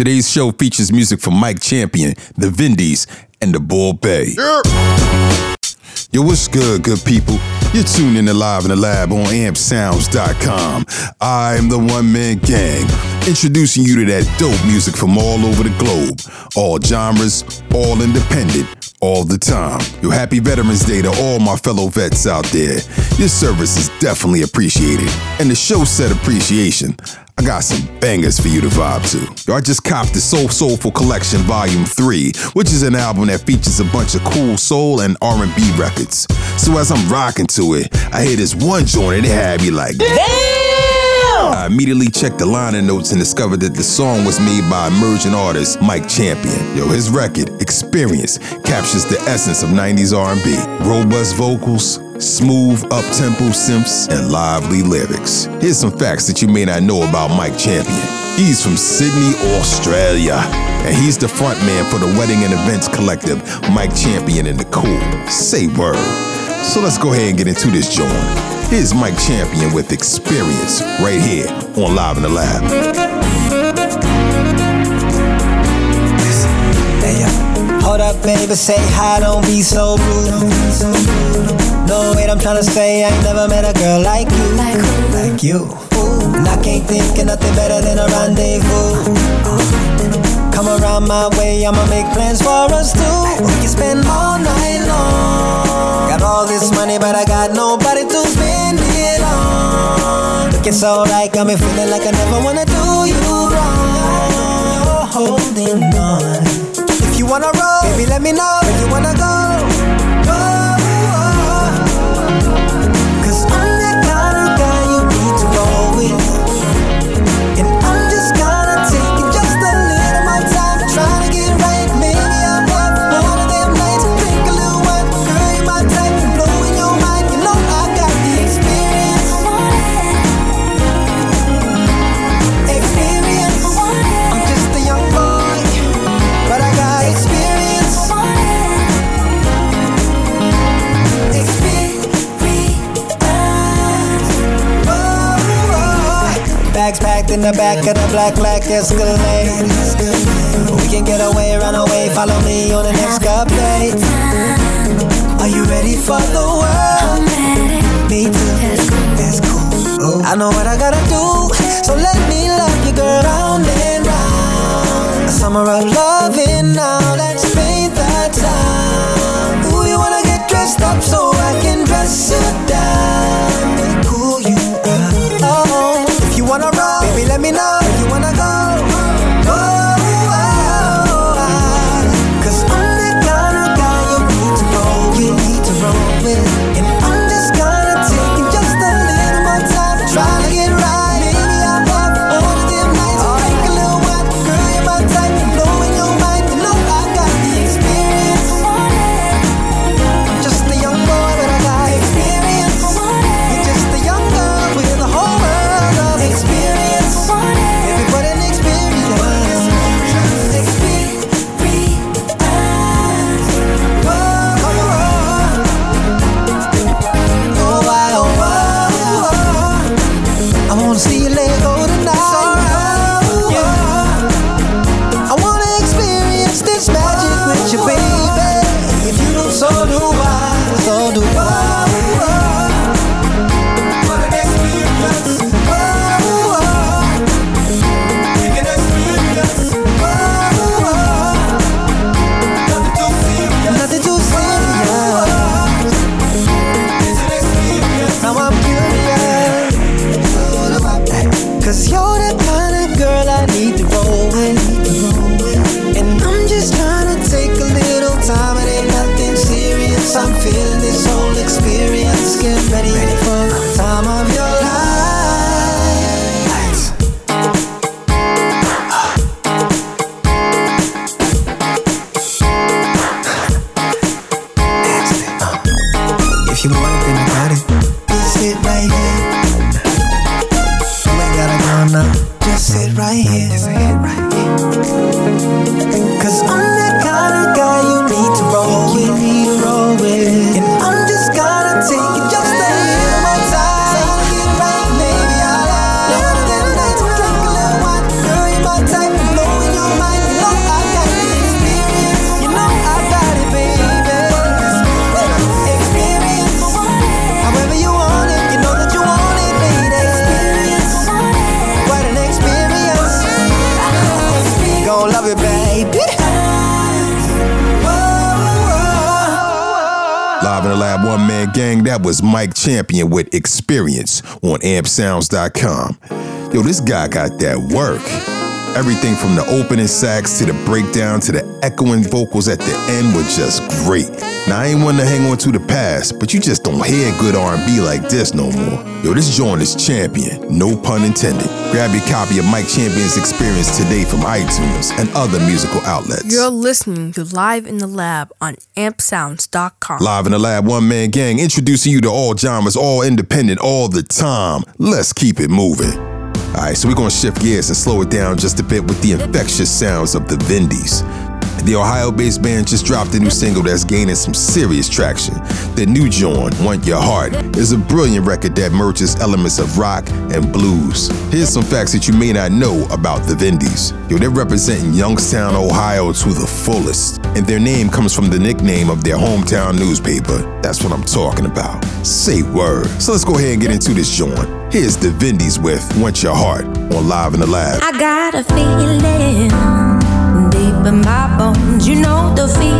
Today's show features music from Mike Champion, The Vindies, and The Bull Bay. Yo, what's good, good people? You're tuned in to Live in the Lab on ampsounds.com. I'm the one man gang, introducing you to that dope music from all over the globe. All genres, all independent, all the time. Yo, happy Veterans Day to all my fellow vets out there. Your service is definitely appreciated, and the show said appreciation. I got some bangers for you to vibe to. Yo, I just copped the Soul Soulful Collection Volume 3, which is an album that features a bunch of cool soul and R&B records. So as I'm rocking to it, I hear this one joint and it had me like, Damn! I immediately checked the liner notes and discovered that the song was made by emerging artist Mike Champion. Yo, his record, Experience, captures the essence of 90s R&B. Robust vocals, smooth up-tempo synths, and lively lyrics. Here's some facts that you may not know about Mike Champion. He's from Sydney, Australia, and he's the frontman for the wedding and events collective Mike Champion and the Cool. Say word. So let's go ahead and get into this joint. Here's Mike Champion with Experience right here on Live in the Lab. Hold up, baby, say hi, don't be so rude. No, wait, I'm trying to say I ain't never met a girl like you. Like you. And I can't think of nothing better than a rendezvous. Come around my way, I'ma make plans for us two. We can spend all night long. Got all this money, but I got nobody to spend it on. Looking so right, got me feeling like I never wanna do you wrong. Holding on. If you wanna roll, baby, let me know. If you wanna go. In the back of the black, black Escalade. We can get away, run away, follow me on the next couple. Are you ready for the world? Me too. That's cool. I know what I gotta do, so let me love you, girl, do I, so do I that was Mike Champion with Experience on ampsounds.com. Yo, this guy got that work. Everything from the opening sax to the breakdown to the echoing vocals at the end were just great. Now I ain't one to hang on to the past, but you just don't hear good R&B like this no more. Yo, this joint is champion, no pun intended. Grab your copy of Mike Champion's Experience today from iTunes and other musical outlets. You're listening to Live in the Lab on ampsounds.com. Live in the Lab One Man Gang, introducing you to all genres, all independent, all the time. Let's keep it moving. Alright, so we're gonna shift gears and slow it down just a bit with the infectious sounds of the Vindies. The Ohio based band just dropped a new single that's gaining some serious traction. The new joint, Want Your Heart, is a brilliant record that merges elements of rock and blues. Here's some facts that you may not know about the Vindies. Yo, they're representing Youngstown, Ohio to the fullest, and their name comes from the nickname of their hometown newspaper. That's what I'm talking about. Say word. So let's go ahead and get into this joint. Here's the Vindies with Want Your Heart on Live the Lab. I got a feeling in my bones. You know the feeling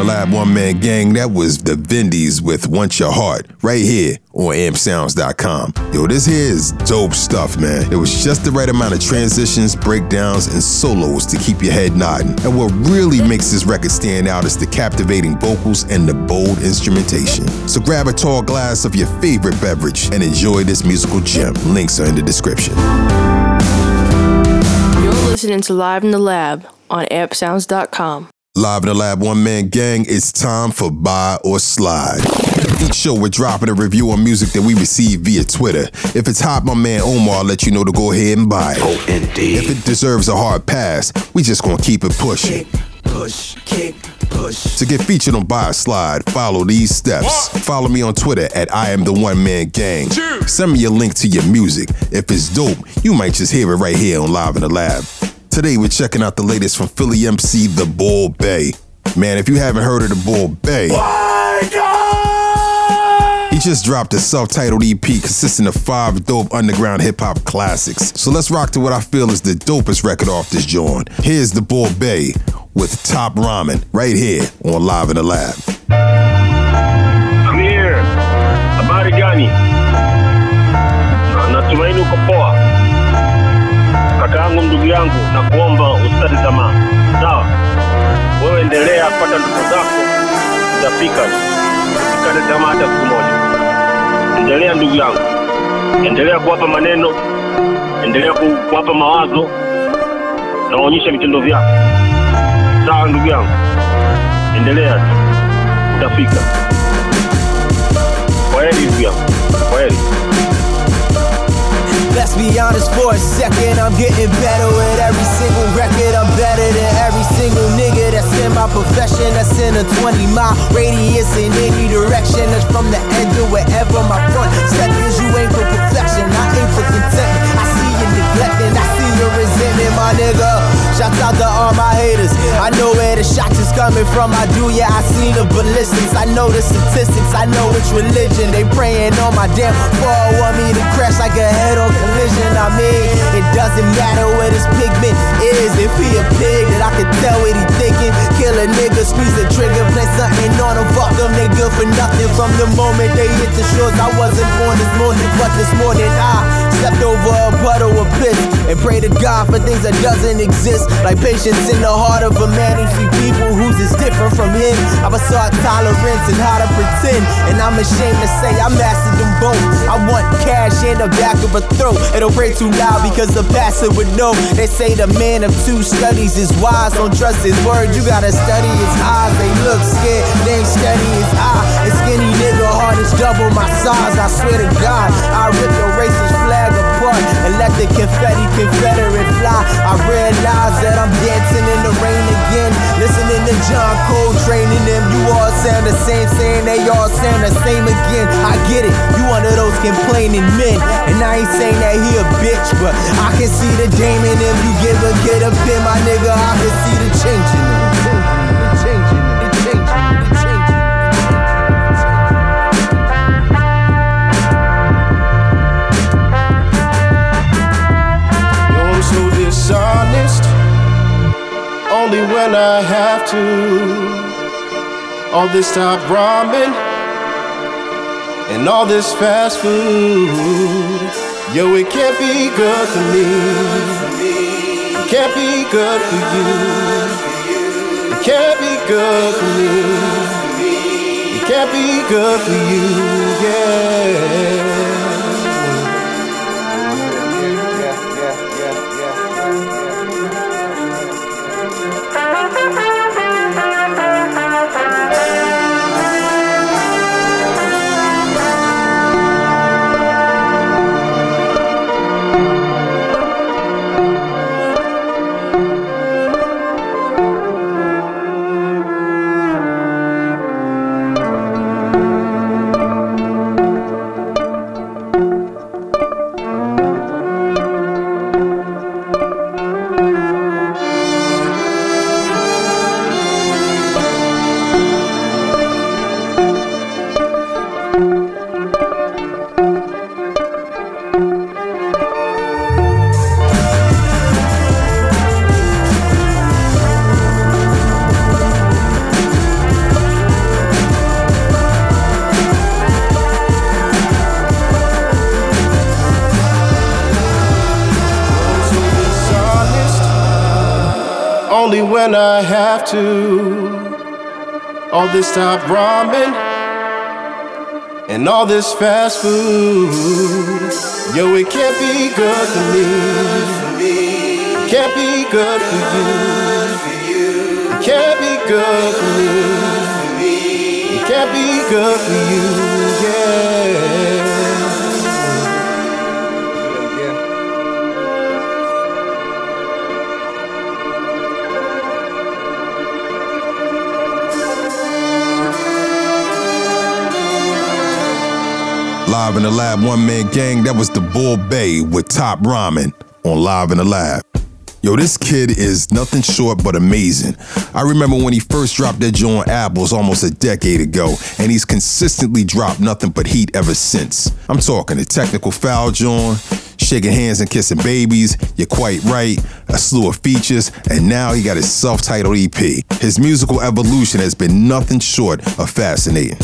the Lab One Man Gang, that was the Vindies with Want Your Heart, right here on ampsounds.com. Yo, this here is dope stuff, man. It was just the right amount of transitions, breakdowns, and solos to keep your head nodding. And what really makes this record stand out is the captivating vocals and the bold instrumentation. So grab a tall glass of your favorite beverage and enjoy this musical gem. Links are in the description. You're listening to Live in the Lab on ampsounds.com. Live in the Lab One Man Gang, it's time for Buy or Slide. Each show, we're dropping a review on music that we receive via Twitter. If it's hot, my man Omar will let you know to go ahead and buy it. Oh, indeed. If it deserves a hard pass, we just gonna keep it pushing. push, kick, push. To get featured on Buy a Slide, follow these steps. Follow me on Twitter at I am the one man gang. Send me a link to your music. If it's dope, you might just hear it right here on Live in the Lab. To Today we're checking out the latest from Philly MC The Bull Bay. Man, if you haven't heard of The Bull Bay, he just dropped a self-titled EP consisting of five dope underground hip-hop classics. So let's rock to what I feel is the dopest record off this joint. Here's The Bull Bay with Top Ramen right here on Live in the Lab. I'm here. Habari Yangu, ndugu yangu, na kuomba usikate tamaa, sawa? Wewe endelea kupata ndoto zako, utafika. Usikate tamaa hata siku moja. Endelea ndugu yangu, endelea kuwapa maneno, endelea kuwapa mawazo na waonyesha vitendo vyako, sawa ndugu yangu? Endelea utafika. Kwaheri ndugu yangu, kwaheri. Let's be honest for a second, I'm getting better with every single record. I'm better than every single nigga that's in my profession. That's in a 20 mile radius in any direction. That's from the end to wherever my coming from. I do, yeah, I see the ballistics. I know the statistics. I know which religion they praying on my damn fall. Want me to crash like a head on collision. I mean, it doesn't matter where this pigment is. If he a pig, then I can tell what he thinking. Kill a nigga, squeeze the trigger, play something on him. Fuck them, they good for nothing. From the moment they hit the shores, I wasn't born this morning, but this morning I stepped and pray to God for things that doesn't exist. Like patience in the heart of a man who see people who's is different from him. I saw tolerance and how to pretend, and I'm ashamed to say I mastered them both. I want cash in the back of a throat. It'll pray too loud because the pastor would know. They say the man of two studies is wise. Don't trust his word. You gotta study his eyes. They look scared. They ain't steady his eye. And skinny nigga heart is double my size. I swear to God, I rip your racist the confetti Confederate fly. I realize that I'm dancing in the rain again. Listening to John Coltrane and them. You all sound the same, saying they all sound the same again. I get it. You one of those complaining men. And I ain't saying that he a bitch, but I can see the game in him. You give a get a pin, my nigga. I can see the change when I have to. All this top ramen and all this fast food. Yo, it can't be good for me. It can't be good for you. It can't be good for me. It can't be good for you. Yeah. When I have to. All this top ramen and all this fast food. Yo, it can't be good for me. Can't be good for you. It can't be good for me. It can't be good for you. Yeah. Live in the Lab, one man gang. That was the Bull Bay with Top Ramen on Live in the Lab. Yo, this kid is nothing short but amazing. I remember when he first dropped that joint Apples almost a decade ago, and he's consistently dropped nothing but heat ever since. I'm talking the technical foul joint, shaking hands and kissing babies, you're quite right, a slew of features, and now he got his self-titled EP. His musical evolution has been nothing short of fascinating.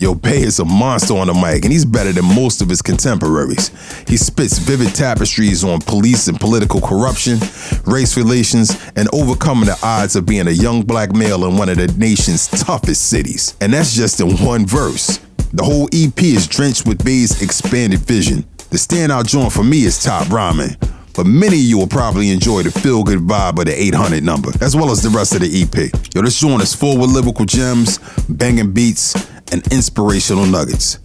Yo, Bay is a monster on the mic, and he's better than most of his contemporaries. He spits vivid tapestries on police and political corruption, race relations, and overcoming the odds of being a young black male in one of the nation's toughest cities. And that's just in one verse. The whole EP is drenched with Bay's expanded vision. The standout joint for me is Top Ramen but many of you will probably enjoy the feel good vibe of the 800 number, as well as the rest of the EP. Yo, this joint is full with lyrical gems, banging beats, and inspirational nuggets.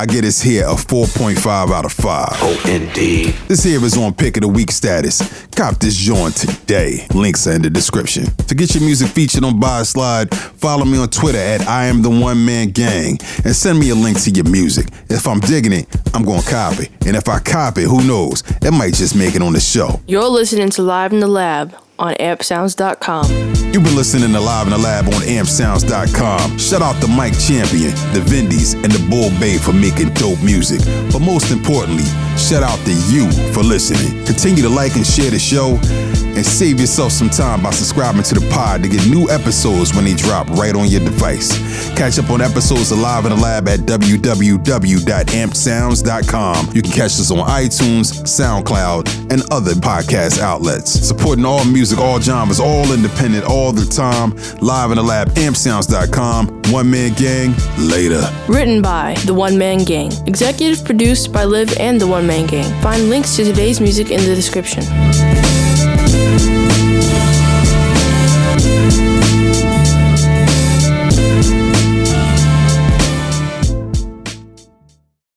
I get this here a 4.5 out of 5. Oh, indeed. This here is on pick of the week status. Cop this joint today. Links are in the description. To get your music featured on Buy Slide, follow me on Twitter at I am the one man gang and send me a link to your music. If I'm digging it, I'm gonna copy. And if I copy, who knows? It might just make it on the show. You're listening to Live in the Lab on ampsounds.com. You've been listening to Live in the Lab on ampsounds.com. Shout out to Mike Champion, the Vindies, and the Bull Bay for making dope music. But most importantly, shout out to you for listening. Continue to like and share the show and save yourself some time by subscribing to the pod to get new episodes when they drop right on your device. Catch up on episodes of Live in the Lab at www.ampsounds.com. You can catch us on iTunes, SoundCloud, and other podcast outlets. Supporting all music, all genres, all independent, all the time. Live in the Lab, ampsounds.com. One Man Gang, later. Written by The One Man Gang. Executive produced by Liv and The One Man Gang. Find links to today's music in the description. Thank